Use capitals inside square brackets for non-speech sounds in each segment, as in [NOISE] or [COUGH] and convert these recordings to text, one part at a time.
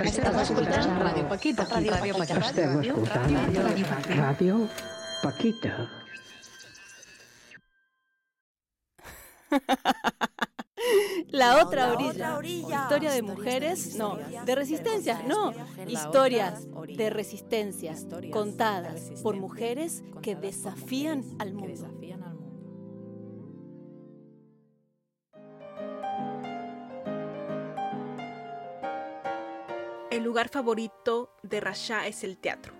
Estás escuchando Radio Paquita. Radio Paquita. Estem escoltant Ràdio Paquita. La otra orilla. Historia de mujeres, no. De resistencia, no. Historias de resistencia contadas por mujeres que desafían al mundo. El lugar favorito de Rasha es el teatro.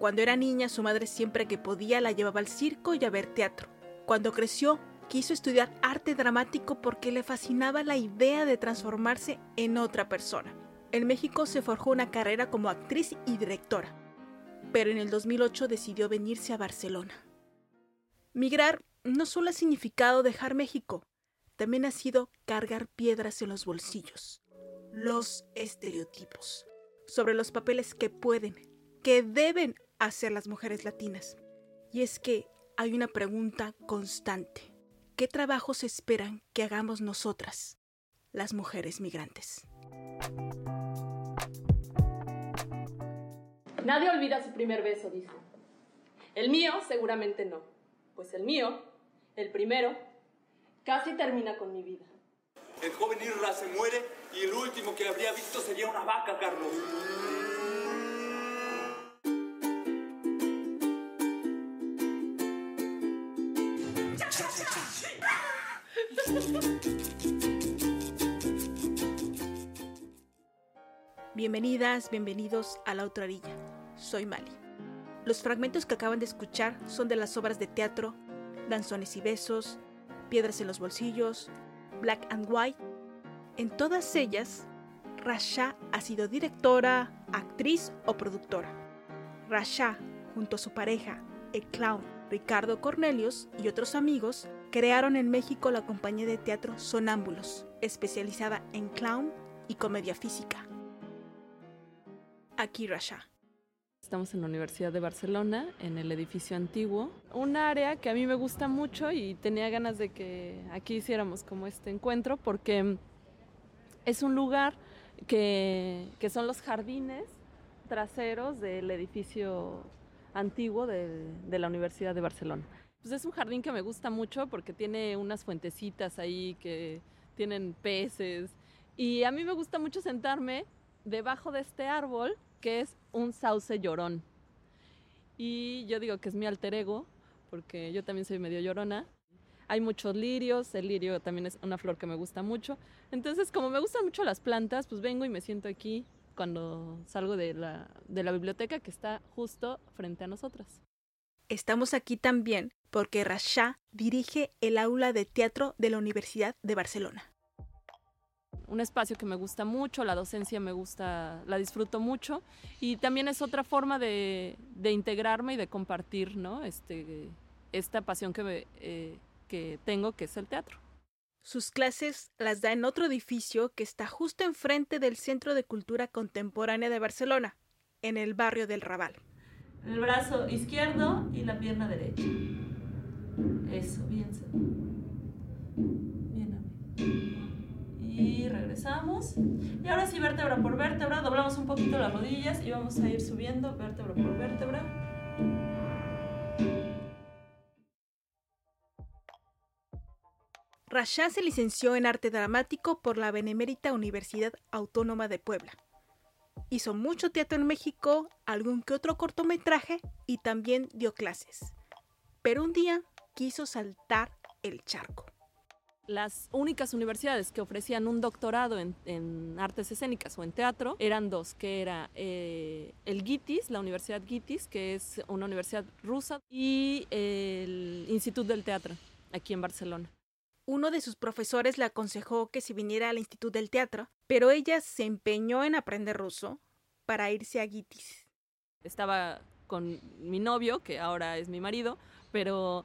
Cuando era niña, su madre siempre que podía la llevaba al circo y a ver teatro. Cuando creció, quiso estudiar arte dramático porque le fascinaba la idea de transformarse en otra persona. En México se forjó una carrera como actriz y directora, pero en el 2008 decidió venirse a Barcelona. Migrar no solo ha significado dejar México, también ha sido cargar piedras en los bolsillos. Los estereotipos sobre los papeles que pueden, que deben hacer las mujeres latinas. Y es que hay una pregunta constante. ¿Qué trabajos esperan que hagamos nosotras, las mujeres migrantes? Nadie olvida su primer beso, dice. El mío seguramente no, pues el mío, el primero, casi termina con mi vida. El joven Irra se muere y el último que habría visto sería una vaca, Carlos. Bienvenidas, bienvenidos a La Otra Orilla. Soy Mali. Los fragmentos que acaban de escuchar son de las obras de teatro Danzones y Besos, Piedras en los Bolsillos, Black and White. En todas ellas, Rasha ha sido directora, actriz o productora. Rasha, junto a su pareja, el clown Ricardo Cornelius y otros amigos, crearon en México la compañía de teatro Sonámbulos, especializada en clown y comedia física. Aquí Rasha. Estamos en la Universidad de Barcelona, en el edificio antiguo. Un área que a mí me gusta mucho y tenía ganas de que aquí hiciéramos como este encuentro porque es un lugar que, son los jardines traseros del edificio antiguo de, de la Universidad de Barcelona. Pues es un jardín que me gusta mucho porque tiene unas fuentecitas ahí que tienen peces y a mí me gusta mucho sentarme debajo de este árbol que es un sauce llorón. Y yo digo que es mi alter ego, porque yo también soy medio llorona. Hay muchos lirios, el lirio también es una flor que me gusta mucho. Entonces, como me gustan mucho las plantas, pues vengo y me siento aquí cuando salgo de la, de la biblioteca que está justo frente a nosotras. Estamos aquí también porque Rasha dirige el aula de teatro de la Universidad de Barcelona un espacio que me gusta mucho, la docencia me gusta, la disfruto mucho y también es otra forma de, de integrarme y de compartir ¿no? este, esta pasión que, me, eh, que tengo, que es el teatro. Sus clases las da en otro edificio que está justo enfrente del Centro de Cultura Contemporánea de Barcelona, en el barrio del Raval. El brazo izquierdo y la pierna derecha. Eso, bien. Bien, amigo y regresamos. Y ahora sí, vértebra por vértebra, doblamos un poquito las rodillas y vamos a ir subiendo vértebra por vértebra. Rasha se licenció en arte dramático por la Benemérita Universidad Autónoma de Puebla. Hizo mucho teatro en México, algún que otro cortometraje y también dio clases. Pero un día quiso saltar el charco. Las únicas universidades que ofrecían un doctorado en, artes escénicas o en teatro eran dos, que era eh, el GITIS, la Universidad GITIS, que es una universidad rusa, y el Instituto del Teatro, aquí en Barcelona. Uno de sus profesores le aconsejó que se viniera al Instituto del Teatro, pero ella se empeñó en aprender ruso para irse a GITIS. Estaba con mi novio, que ahora es mi marido, pero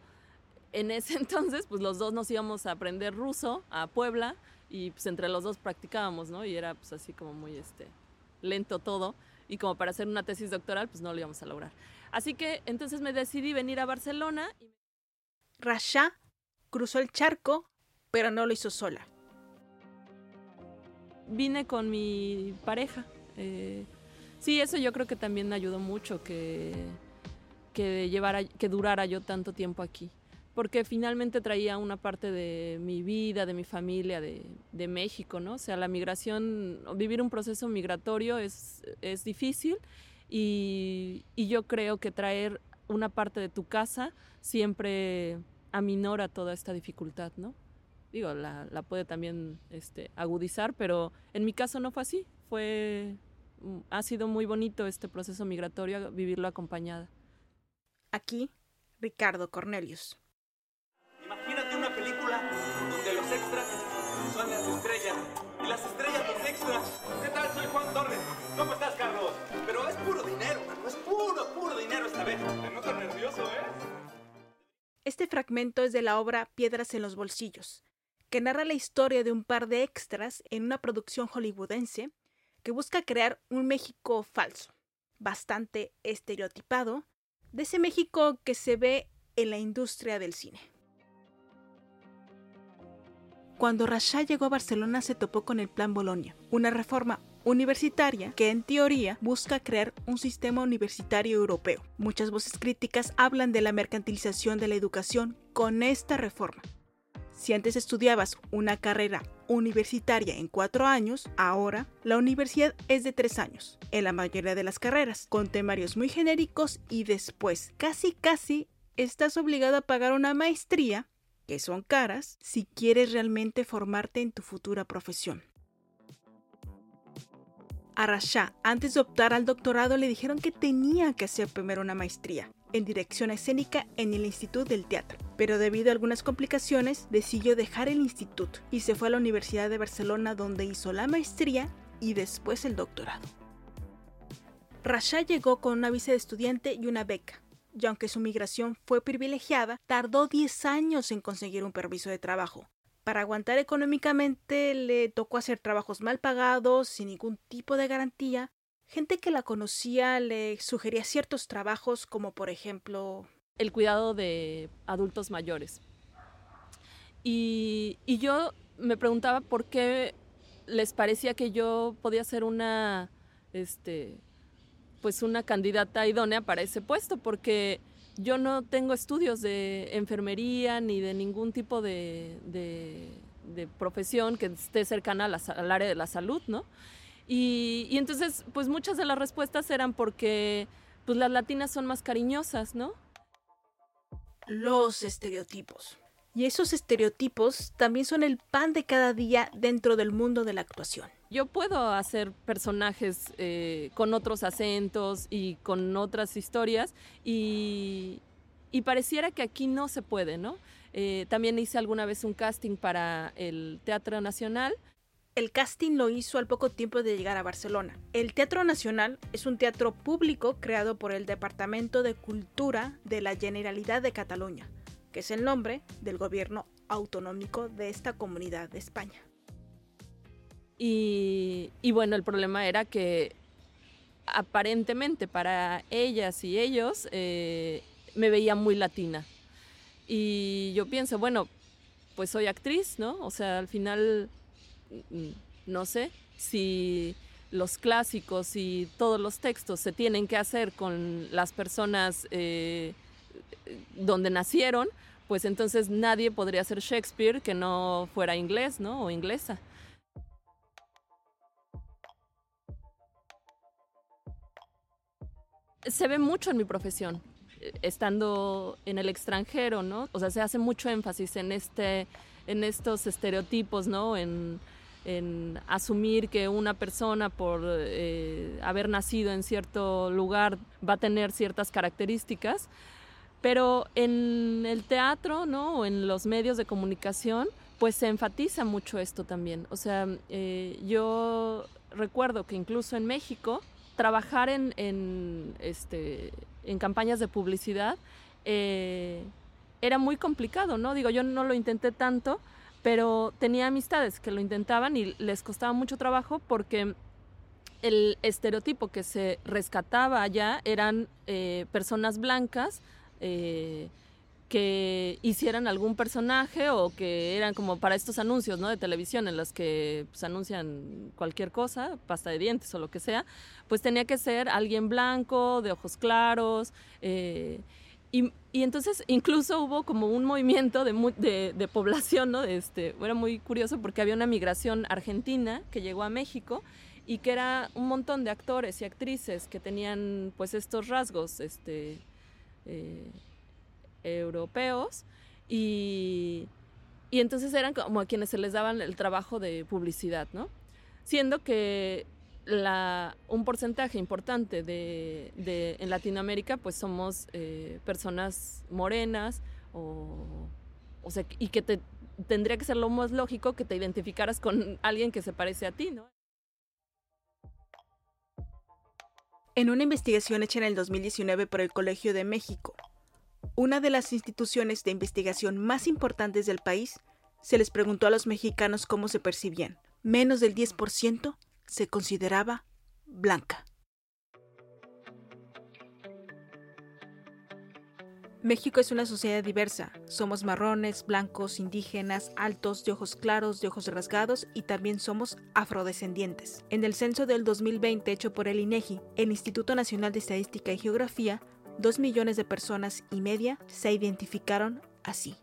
en ese [LAUGHS] entonces, pues los dos nos íbamos a aprender ruso a Puebla y pues entre los dos practicábamos, ¿no? Y era pues así como muy este lento todo y como para hacer una tesis doctoral, pues no lo íbamos a lograr. Así que entonces me decidí venir a Barcelona. Y... Rasha cruzó el charco, pero no lo hizo sola. Vine con mi pareja, Eh, sí, eso yo creo que también ayudó mucho que, que, llevara, que durara yo tanto tiempo aquí porque finalmente traía una parte de mi vida, de mi familia, de, de, México, ¿no? O sea, la migración, vivir un proceso migratorio es, es difícil y, y, yo creo que traer una parte de tu casa siempre aminora toda esta dificultad, ¿no? Digo, la, la puede también este, agudizar, pero en mi caso no fue así, fue, mm, ha sido muy bonito este proceso migratorio, vivirlo acompañada. Aquí, Ricardo Cornelius. Este fragmento es de la obra Piedras en los bolsillos, que narra la historia de un par de extras en una producción hollywoodense que busca crear un México falso, bastante estereotipado, de ese México que se ve en la industria del cine. Cuando Rashad llegó a Barcelona se topó con el Plan Bolonia, una reforma universitaria que en teoría busca crear un sistema universitario europeo. Muchas voces críticas hablan de la mercantilización de la educación con esta reforma. Si antes estudiabas una carrera universitaria en cuatro años, ahora la universidad es de tres años, en la mayoría de las carreras, con temarios muy genéricos y después, casi casi, estás obligado a pagar una maestría que son caras si quieres realmente formarte en tu futura profesión. A Rasha, antes de optar al doctorado, le dijeron que tenía que hacer primero una maestría en dirección escénica en el Instituto del Teatro, pero debido a algunas complicaciones decidió dejar el instituto y se fue a la Universidad de Barcelona donde hizo la maestría y después el doctorado. Rasha llegó con una visa de estudiante y una beca, y aunque su migración fue privilegiada, tardó 10 años en conseguir un permiso de trabajo. Para aguantar económicamente le tocó hacer trabajos mal pagados, sin ningún tipo de garantía. Gente que la conocía le sugería ciertos trabajos como por ejemplo... El cuidado de adultos mayores. Y, yo me preguntaba por qué les parecía que yo podía ser una este, pues una candidata idónea para ese puesto, porque yo no tengo estudios de enfermería ni de ningún tipo de, profesión que esté cercana al área de la salud, ¿no? Y, y, entonces, pues muchas de las respuestas eran porque pues las latinas son más cariñosas, ¿no? Los estereotipos. Y esos estereotipos también son el pan de cada día dentro del mundo de la actuación. Yo puedo hacer personajes eh, con otros acentos y con otras historias y, pareciera que aquí no se puede, ¿no? Eh, también hice alguna vez un casting para el Teatro Nacional. El casting lo hizo al poco tiempo de llegar a Barcelona. El Teatro Nacional es un teatro público creado por el Departamento de Cultura de la Generalidad de Cataluña que es el nombre del gobierno autonómico de esta comunidad de España. Y, bueno, el problema era que aparentemente para ellas y ellos eh, me veía muy latina. Y yo pienso, bueno, pues soy actriz, ¿no? O sea, al final, mm, no sé, si los clásicos y todos los textos se tienen que hacer con las personas eh, donde nacieron, pues entonces nadie podría ser Shakespeare que no fuera inglés, ¿no? O inglesa. Se ve mucho en mi profesión, estando en el extranjero, ¿no? O sea, se hace mucho énfasis en, este, en estos estereotipos, ¿no? En, asumir que una persona por eh, haber nacido en cierto lugar va a tener ciertas características pero en el teatro, ¿no? O en los medios de comunicación, pues se enfatiza mucho esto también. O sea, eh, yo recuerdo que incluso en México, trabajar en, en, este, en campañas de publicidad eh, era muy complicado, ¿no? Digo, yo no lo intenté tanto, pero tenía amistades que lo intentaban y les costaba mucho trabajo porque el estereotipo que se rescataba allá eran eh, personas blancas, eh, que hicieran algún personaje o que eran como para estos anuncios de televisión en los que pues, anuncian cualquier cosa, pasta de dientes o lo que sea, pues tenía que ser alguien blanco, de ojos claros. Eh, y, entonces incluso hubo como un movimiento de, de, de población, ¿no? Este, era muy curioso porque había una migración argentina que llegó a México y que era un montón de actores y actrices que tenían pues estos rasgos, este... Eh, europeos y, y entonces eran como a quienes se les daban el trabajo de publicidad, ¿no? Siendo que la, un porcentaje importante de, de, en Latinoamérica pues somos eh, personas morenas o, o sea, y que te, tendría que ser lo más lógico que te identificaras con alguien que se parece a ti, ¿no? En una investigación hecha en el 2019 por el Colegio de México, una de las instituciones de investigación más importantes del país, se les preguntó a los mexicanos cómo se percibían. Menos del 10% se consideraba blanca. México es una sociedad diversa. Somos marrones, blancos, indígenas, altos, de ojos claros, de ojos rasgados y también somos afrodescendientes. En el censo del 2020 hecho por el INEGI, el Instituto Nacional de Estadística y Geografía, Dos millones de personas y media se identificaron así.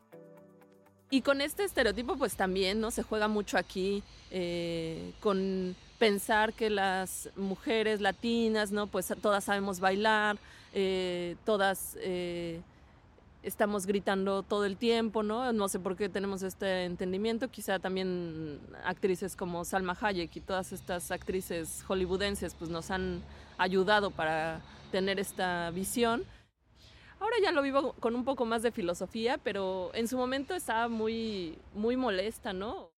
Y con este estereotipo pues también no se juega mucho aquí eh, con pensar que las mujeres latinas no pues todas sabemos bailar eh, todas eh, estamos gritando todo el tiempo no no sé por qué tenemos este entendimiento. Quizá también actrices como Salma Hayek y todas estas actrices hollywoodenses pues nos han ayudado para tener esta visión. Ahora ya lo vivo con un poco más de filosofía, pero en su momento estaba muy, muy molesta, ¿no?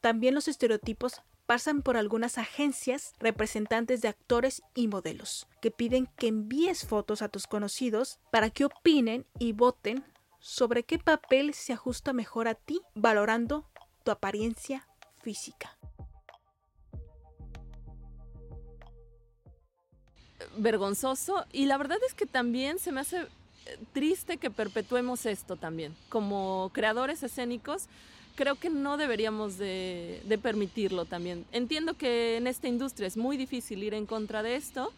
También los estereotipos pasan por algunas agencias representantes de actores y modelos, que piden que envíes fotos a tus conocidos para que opinen y voten sobre qué papel se ajusta mejor a ti, valorando tu apariencia física. Vergonzoso y la verdad es que también se me hace eh, triste que perpetuemos esto también. Como creadores escénicos, creo que no deberíamos de, permitirlo también. Entiendo que en esta industria es muy difícil ir en contra de esto,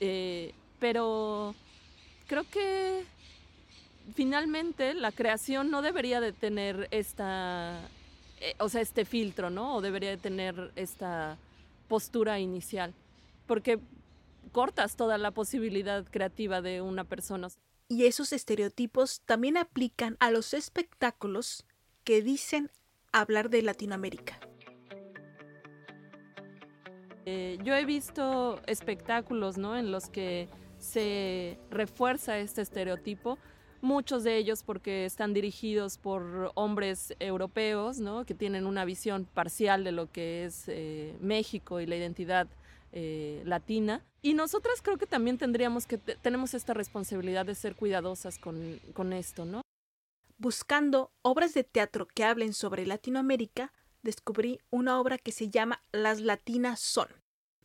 eh, pero creo que finalmente la creación no debería de tener esta, eh, o sea, este filtro, ¿no? O debería de tener esta postura inicial. Porque cortas toda la posibilidad creativa de una persona. Y esos estereotipos también aplican a los espectáculos que dicen hablar de Latinoamérica. Eh, yo he visto espectáculos ¿no? en los que se refuerza este estereotipo, muchos de ellos porque están dirigidos por hombres europeos ¿no? que tienen una visión parcial de lo que es eh, México y la identidad eh, latina. Y nosotras creo que también tendríamos que, tenemos esta responsabilidad de ser cuidadosas con, con esto, ¿no? Buscando obras de teatro que hablen sobre Latinoamérica, descubrí una obra que se llama Las Latinas Son,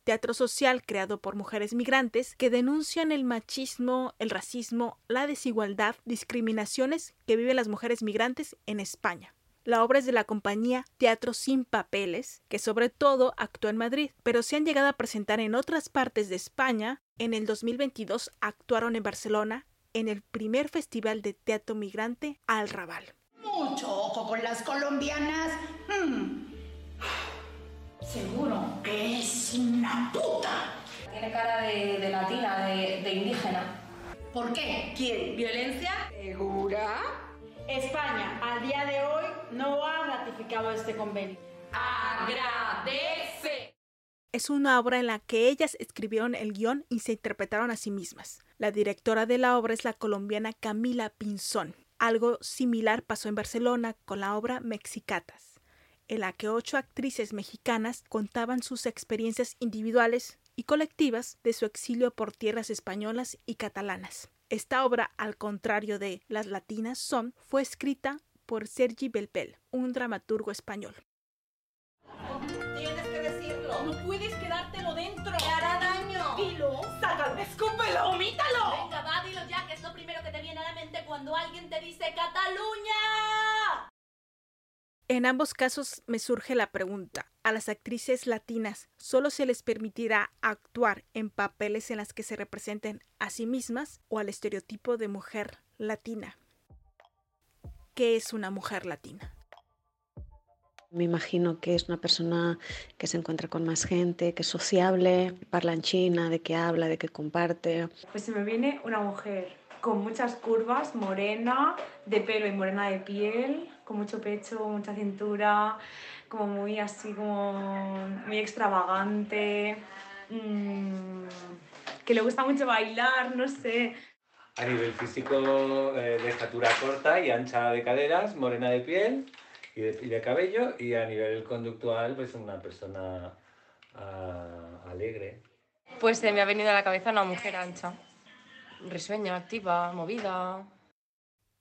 teatro social creado por mujeres migrantes que denuncian el machismo, el racismo, la desigualdad, discriminaciones que viven las mujeres migrantes en España. La obra es de la compañía Teatro Sin Papeles, que sobre todo actúa en Madrid, pero se han llegado a presentar en otras partes de España. En el 2022 actuaron en Barcelona en el primer festival de teatro migrante Al Raval. Mucho ojo con las colombianas. Hmm. Seguro que es una puta. Tiene cara de, de latina, de, de indígena. ¿Por qué? ¿Quién? ¿Violencia? ¿Segura? España, a día de hoy, no ha ratificado este convenio. Agradece. Es una obra en la que ellas escribieron el guion y se interpretaron a sí mismas. La directora de la obra es la colombiana Camila Pinzón. Algo similar pasó en Barcelona con la obra Mexicatas, en la que ocho actrices mexicanas contaban sus experiencias individuales y colectivas de su exilio por tierras españolas y catalanas. Esta obra, al contrario de Las Latinas Son, fue escrita por Sergi Belpel, un dramaturgo español. Tienes que decirlo. No puedes quedártelo dentro. Te hará daño. Dilo. Sácalo. ¡Escúpelo! ¡Vomítalo! Venga, va, dilo ya, que es lo primero que te viene a la mente cuando alguien te dice Cataluña. En ambos casos me surge la pregunta, ¿a las actrices latinas solo se les permitirá actuar en papeles en las que se representen a sí mismas o al estereotipo de mujer latina? ¿Qué es una mujer latina? Me imagino que es una persona que se encuentra con más gente, que es sociable, parla en china, de que habla, de que comparte. Pues se me viene una mujer con muchas curvas, morena de pelo y morena de piel, con mucho pecho, mucha cintura, como muy así, como muy extravagante, mmm, que le gusta mucho bailar, no sé. A nivel físico, eh, de estatura corta y ancha de caderas, morena de piel y de, y de cabello, y a nivel conductual, pues una persona uh, alegre. Pues se me ha venido a la cabeza una mujer ancha, risueña, activa, movida.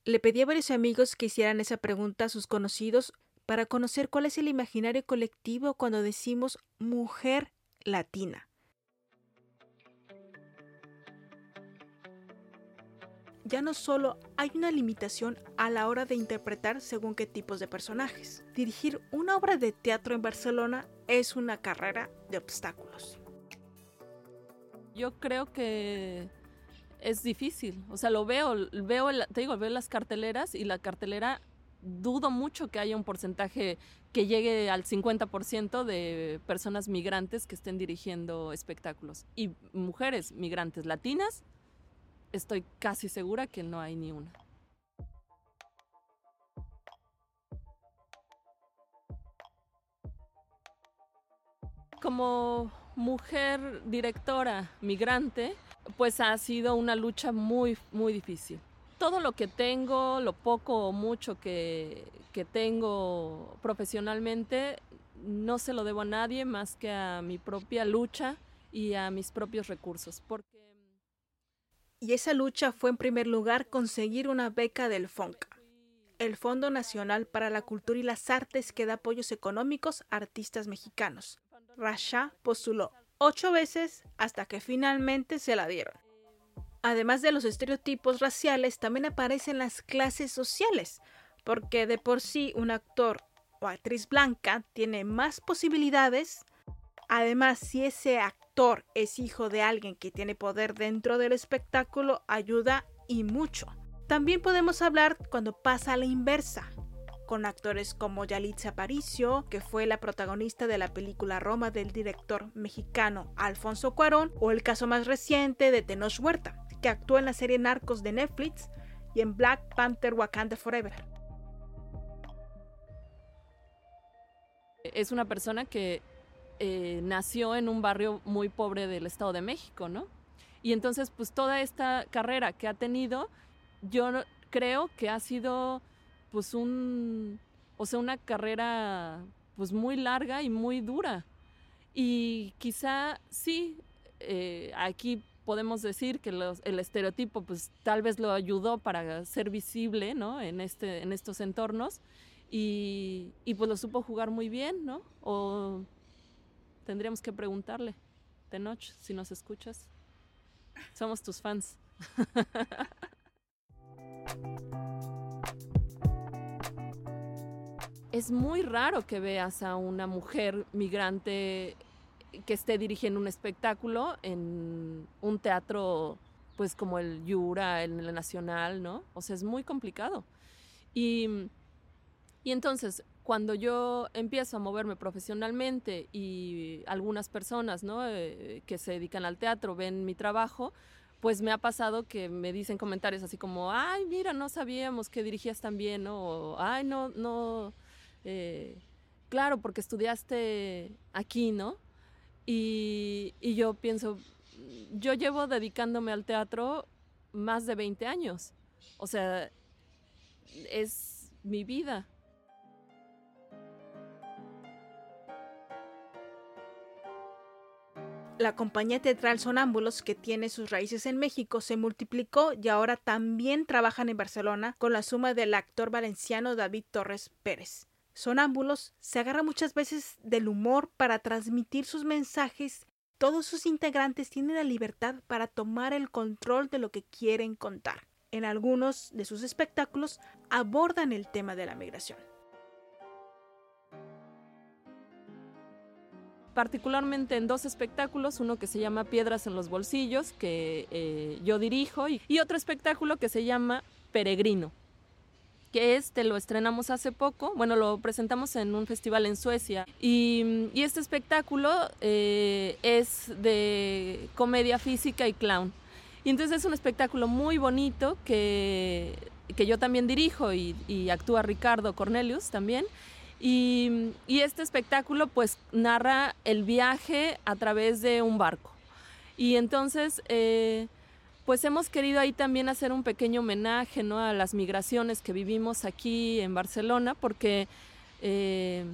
Le pedí a varios amigos que hicieran esa pregunta a sus conocidos para conocer cuál es el imaginario colectivo cuando decimos mujer latina. Ya no solo hay una limitación a la hora de interpretar según qué tipos de personajes. Dirigir una obra de teatro en Barcelona es una carrera de obstáculos. Yo creo que es difícil. O sea, lo veo, veo, te digo, veo las carteleras y la cartelera dudo mucho que haya un porcentaje que llegue al 50% de personas migrantes que estén dirigiendo espectáculos. Y mujeres migrantes latinas, estoy casi segura que no hay ni una. Como mujer directora migrante, pues ha sido una lucha muy, muy difícil. Todo lo que tengo, lo poco o mucho que, que tengo profesionalmente, no se lo debo a nadie más que a mi propia lucha y a mis propios recursos. Porque... Y esa lucha fue en primer lugar conseguir una beca del FONCA, el Fondo Nacional para la Cultura y las Artes que da apoyos económicos a artistas mexicanos. Rasha postuló ocho veces hasta que finalmente se la dieron. Además de los estereotipos raciales, también aparecen las clases sociales, porque de por sí un actor o actriz blanca tiene más posibilidades. Además, si ese actor es hijo de alguien que tiene poder dentro del espectáculo, ayuda y mucho. También podemos hablar cuando pasa a la inversa, con actores como Yalitza Aparicio, que fue la protagonista de la película Roma del director mexicano Alfonso Cuarón, o el caso más reciente de Tenoch Huerta, que actuó en la serie Narcos de Netflix y en Black Panther Wakanda Forever. Es una persona que eh, nació en un barrio muy pobre del Estado de México, ¿no? Y entonces, pues toda esta carrera que ha tenido, yo creo que ha sido pues un, o sea, una carrera pues muy larga y muy dura. Y quizá sí, eh, aquí podemos decir que los, el estereotipo pues tal vez lo ayudó para ser visible, ¿no? En, este, en estos entornos y, y pues lo supo jugar muy bien, ¿no? O tendríamos que preguntarle, Tenoch, si nos escuchas. Somos tus fans. [LAUGHS] es muy raro que veas a una mujer migrante que esté dirigiendo un espectáculo en un teatro pues como el Yura, el Nacional, ¿no? O sea, es muy complicado. Y, y entonces, cuando yo empiezo a moverme profesionalmente y algunas personas, ¿no? Eh, que se dedican al teatro ven mi trabajo, pues me ha pasado que me dicen comentarios así como, ay, mira, no sabíamos que dirigías tan bien, ¿no? O, ay, no, no, eh, claro, porque estudiaste aquí, ¿no? Y, y, yo pienso, yo llevo dedicándome al teatro más de 20 años. O sea, es mi vida. La compañía teatral Sonámbulos, que tiene sus raíces en México, se multiplicó y ahora también trabajan en Barcelona con la suma del actor valenciano David Torres Pérez. Sonámbulos se agarra muchas veces del humor para transmitir sus mensajes todos sus integrantes tienen la libertad para tomar el control de lo que quieren contar. En algunos de sus espectáculos abordan el tema de la migración. particularmente en dos espectáculos, uno que se llama Piedras en los Bolsillos, que eh, yo dirijo, y, y, otro espectáculo que se llama Peregrino, que este lo estrenamos hace poco, bueno, lo presentamos en un festival en Suecia, y, y este espectáculo eh, es de comedia física y clown. Y entonces es un espectáculo muy bonito que, que yo también dirijo y, actúa Ricardo Cornelius también. Y, y, este espectáculo pues narra el viaje a través de un barco. Y entonces eh, pues hemos querido ahí también hacer un pequeño homenaje ¿no? a las migraciones que vivimos aquí en Barcelona porque eh,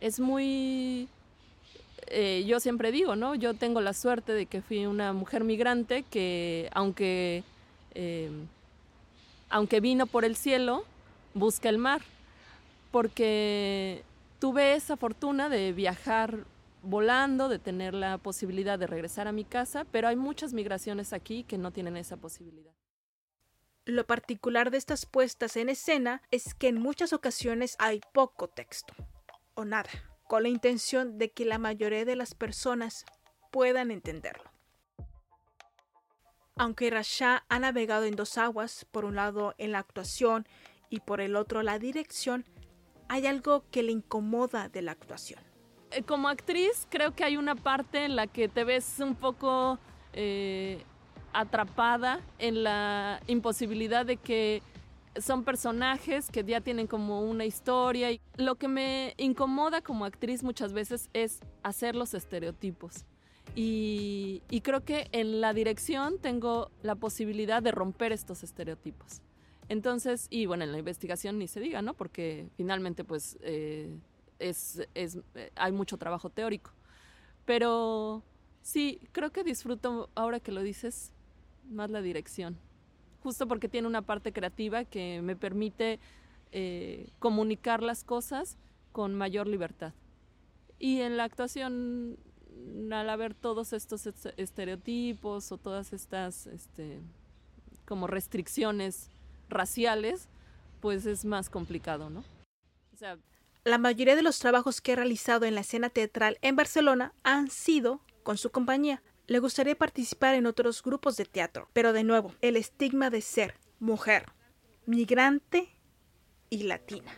es muy... Eh, yo siempre digo, ¿no? Yo tengo la suerte de que fui una mujer migrante que aunque, aunque vino por el cielo, busca el mar porque tuve esa fortuna de viajar volando, de tener la posibilidad de regresar a mi casa, pero hay muchas migraciones aquí que no tienen esa posibilidad. Lo particular de estas puestas en escena es que en muchas ocasiones hay poco texto, o nada, con la intención de que la mayoría de las personas puedan entenderlo. Aunque Rasha ha navegado en dos aguas, por un lado en la actuación y por el otro la dirección, hay algo que le incomoda de la actuación. Eh, como actriz creo que hay una parte en la que te ves un poco eh, atrapada en la imposibilidad de que son personajes que ya tienen como una historia. Y lo que me incomoda como actriz muchas veces es hacer los estereotipos. Y, y creo que en la dirección tengo la posibilidad de romper estos estereotipos. Entonces, y bueno, en la investigación ni se diga, ¿no? Porque finalmente, pues, eh, es, es, eh, hay mucho trabajo teórico. Pero sí, creo que disfruto, ahora que lo dices, más la dirección. Justo porque tiene una parte creativa que me permite eh, comunicar las cosas con mayor libertad. Y en la actuación, al haber todos estos estereotipos o todas estas este, como restricciones raciales, pues es más complicado, ¿no? O sea, la mayoría de los trabajos que he realizado en la escena teatral en Barcelona han sido con su compañía. Le gustaría participar en otros grupos de teatro, pero de nuevo, el estigma de ser mujer, migrante y latina.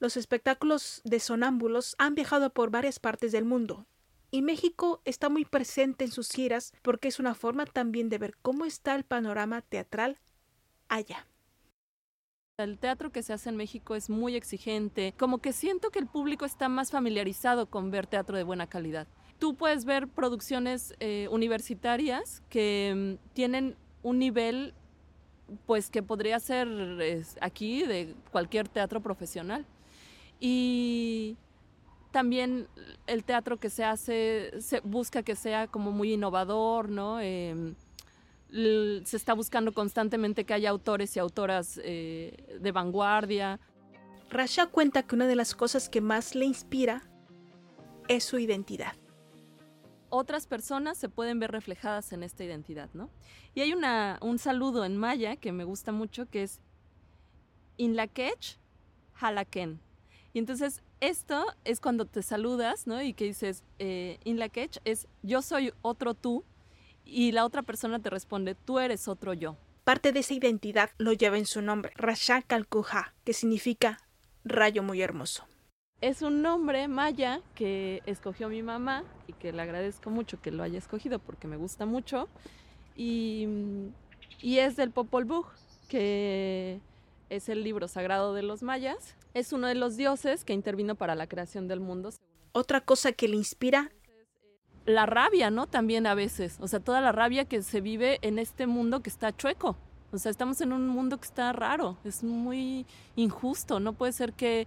Los espectáculos de sonámbulos han viajado por varias partes del mundo y México está muy presente en sus giras porque es una forma también de ver cómo está el panorama teatral allá. El teatro que se hace en México es muy exigente, como que siento que el público está más familiarizado con ver teatro de buena calidad. Tú puedes ver producciones eh, universitarias que mm, tienen un nivel pues que podría ser aquí de cualquier teatro profesional. Y también el teatro que se hace busca que sea como muy innovador, ¿no? Em, se está buscando constantemente que haya autores y autoras eh, de vanguardia. Rasha cuenta que una de las cosas que más le inspira es su identidad. Otras personas se pueden ver reflejadas en esta identidad, ¿no? Y hay una, un saludo en maya que me gusta mucho que es Inlakech Halaken. Y entonces esto es cuando te saludas, ¿no? Y que dices, eh, Inlakech es yo soy otro tú y la otra persona te responde, tú eres otro yo. Parte de esa identidad lo lleva en su nombre, Rasha Kalkuha, que significa rayo muy hermoso. Es un nombre maya que escogió mi mamá y que le agradezco mucho que lo haya escogido porque me gusta mucho. Y, y es del Popol Vuh, que es el libro sagrado de los mayas. Es uno de los dioses que intervino para la creación del mundo. Otra cosa que le inspira la rabia, ¿no? También a veces, o sea, toda la rabia que se vive en este mundo que está chueco. O sea, estamos en un mundo que está raro, es muy injusto, no puede ser que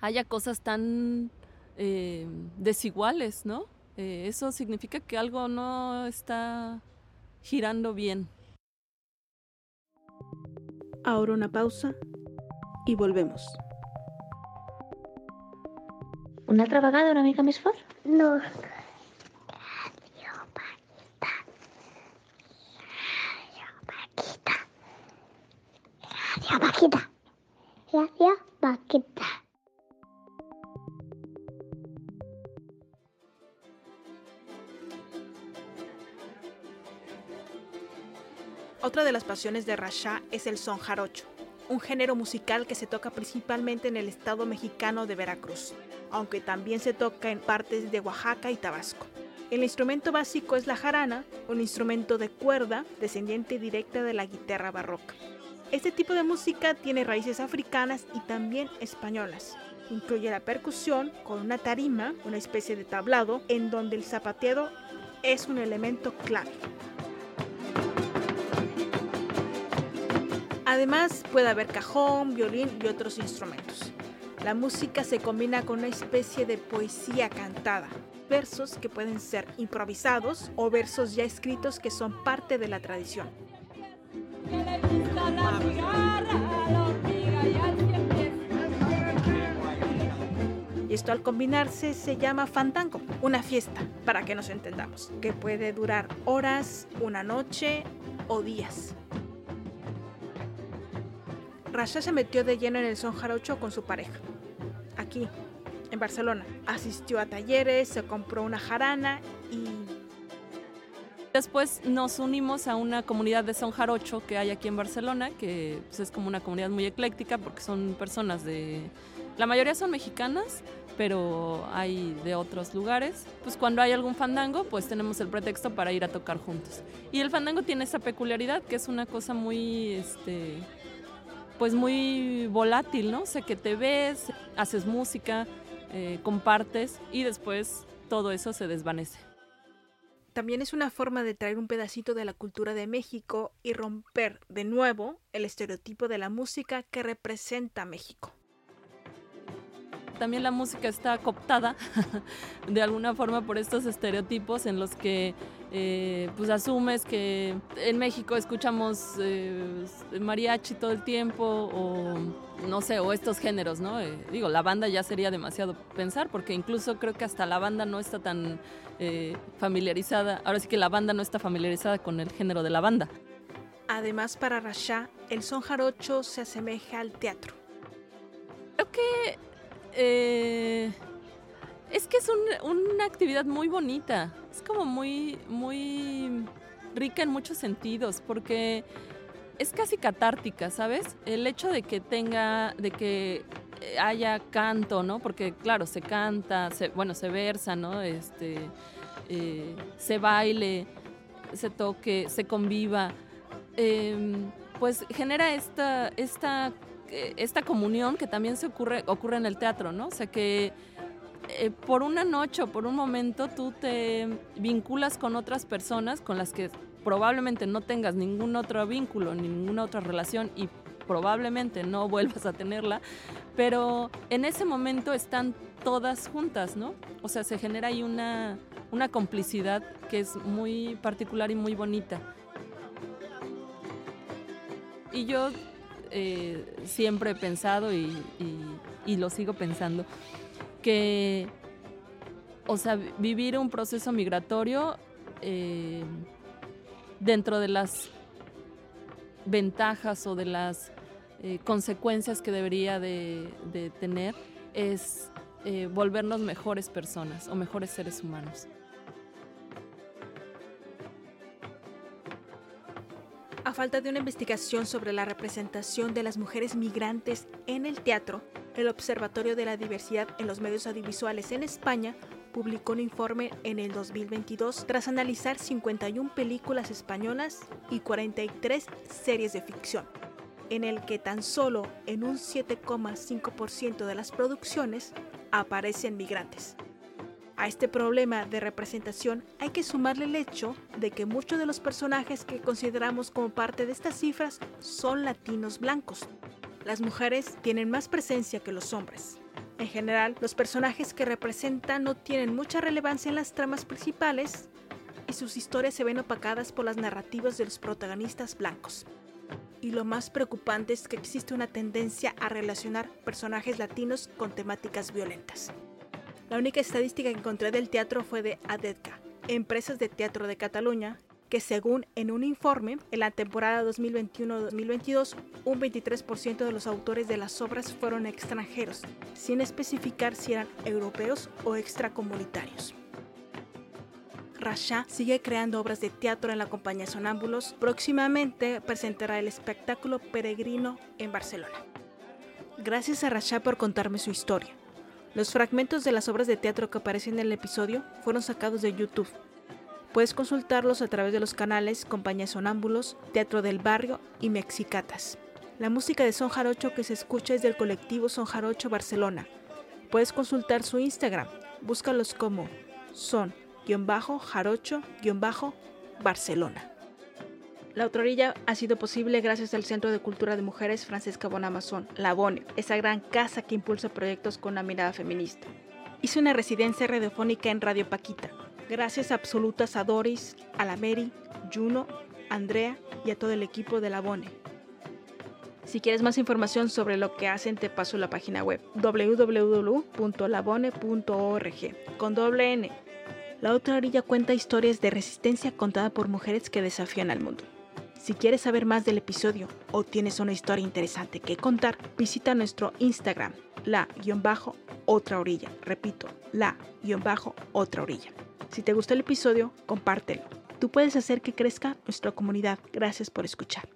haya cosas tan eh, desiguales, ¿no? Eh, eso significa que algo no está girando bien. Ahora una pausa y volvemos. Una altra vegada una mica més fort? No. Radio Paquita. Radio Paquita. Otra de las pasiones de Rasha es el son jarocho, un género musical que se toca principalmente en el estado mexicano de Veracruz, aunque también se toca en partes de Oaxaca y Tabasco. El instrumento básico es la jarana, un instrumento de cuerda descendiente directa de la guitarra barroca. Este tipo de música tiene raíces africanas y también españolas. Incluye la percusión con una tarima, una especie de tablado, en donde el zapateado es un elemento clave. Además, puede haber cajón, violín y otros instrumentos. La música se combina con una especie de poesía cantada, versos que pueden ser improvisados o versos ya escritos que son parte de la tradición. Esto al combinarse se llama fandango, una fiesta, para que nos entendamos, que puede durar horas, una noche o días. Rasha se metió de lleno en el son jarocho con su pareja, aquí, en Barcelona. Asistió a talleres, se compró una jarana y Después nos unimos a una comunidad de son jarocho que hay aquí en Barcelona, que pues, es como una comunidad muy ecléctica porque son personas de... La mayoría son mexicanas, pero hay de otros lugares. Pues cuando hay algún fandango, pues tenemos el pretexto para ir a tocar juntos. Y el fandango tiene esa peculiaridad que es una cosa muy, este, pues muy volátil, ¿no? O sea, que te ves, haces música, eh, compartes y después todo eso se desvanece. También es una forma de traer un pedacito de la cultura de México y romper de nuevo el estereotipo de la música que representa México. También la música está cooptada [LAUGHS] de alguna forma por estos estereotipos en los que eh, pues asumes que en México escuchamos eh, mariachi todo el tiempo o no sé, o estos géneros, ¿no? Eh, digo, la banda ya sería demasiado pensar porque incluso creo que hasta la banda no está tan familiarizada, ahora sí que la banda no está familiarizada con el género de la banda. Además, para Rasha, el son jarocho se asemeja al teatro. Creo que eh, es que es un- una actividad muy bonita. Es como muy, muy rica en muchos sentidos, porque es casi catártica, ¿sabes? El hecho de que tenga, de que haya canto, ¿no? Porque claro, se canta, se, bueno, se versa, ¿no? Este, eh, se baile, se toque, se conviva. Em, pues genera esta, esta, esta comunión que también se ocurre, ocurre en el teatro, ¿no? O sea que eh, por una noche o por un momento tú te vinculas con otras personas con las que probablemente no tengas ningún otro vínculo, ninguna otra relación y probablemente no [LAUGHS] vuelvas a tenerla, pero en ese momento están todas juntas, ¿no? O sea, se genera ahí una, una complicidad que es muy particular y muy bonita. Y yo eh, siempre he pensado y, lo sigo pensando que, o sea, vivir un proceso migratorio eh, dentro de las ventajas o de las eh, consecuencias que debería de, de tener es volvernos mejores personas o mejores seres humanos. Falta de una investigación sobre la representación de las mujeres migrantes en el teatro, el Observatorio de la Diversidad en los Medios Audiovisuales en España publicó un informe en el 2022 tras analizar 51 películas españolas y 43 series de ficción, en el que tan solo en un 7,5% de las producciones aparecen migrantes. A este problema de representación hay que sumarle el hecho de que muchos de los personajes que consideramos como parte de estas cifras son latinos blancos. Las mujeres tienen más presencia que los hombres. En general, los personajes que representan no tienen mucha relevancia en las tramas principales y sus historias se ven opacadas por las narrativas de los protagonistas blancos. Y lo más preocupante es que existe una tendencia a relacionar personajes latinos con temáticas violentas. La única estadística que encontré del teatro fue de ADETCA, Empresas de Teatro de Cataluña, que según en un informe, en la temporada 2021-2022, un 23% de los autores de las obras fueron extranjeros, sin especificar si eran europeos o extracomunitarios. Rasha sigue creando obras de teatro en la compañía Sonámbulos. Próximamente presentará el espectáculo Peregrino en Barcelona. Gracias a Rasha por contarme su historia. Los fragmentos de las obras de teatro que aparecen en el episodio fueron sacados de YouTube. Puedes consultarlos a través de los canales Compañía Sonámbulos, Teatro del Barrio y Mexicatas. La música de Son Jarocho que se escucha es del colectivo Son Jarocho Barcelona. Puedes consultar su Instagram, búscalos como son-jarocho-barcelona. La otra orilla ha sido posible gracias al Centro de Cultura de Mujeres Francesca Bonamazón, La Bone, esa gran casa que impulsa proyectos con una mirada feminista. Hice una residencia radiofónica en Radio Paquita, Gracias absolutas a Doris, a la Mary, Juno, Andrea y a todo el equipo de la Bone. Si quieres más información sobre lo que hacen, te paso la página web www.labone.org con doble N. La otra orilla cuenta historias de resistencia contada por mujeres que desafían al mundo. Si quieres saber más del episodio o tienes una historia interesante que contar, visita nuestro Instagram, la-otra orilla. Repito, la-otra orilla. Si te gustó el episodio, compártelo. Tú puedes hacer que crezca nuestra comunidad. Gracias por escuchar.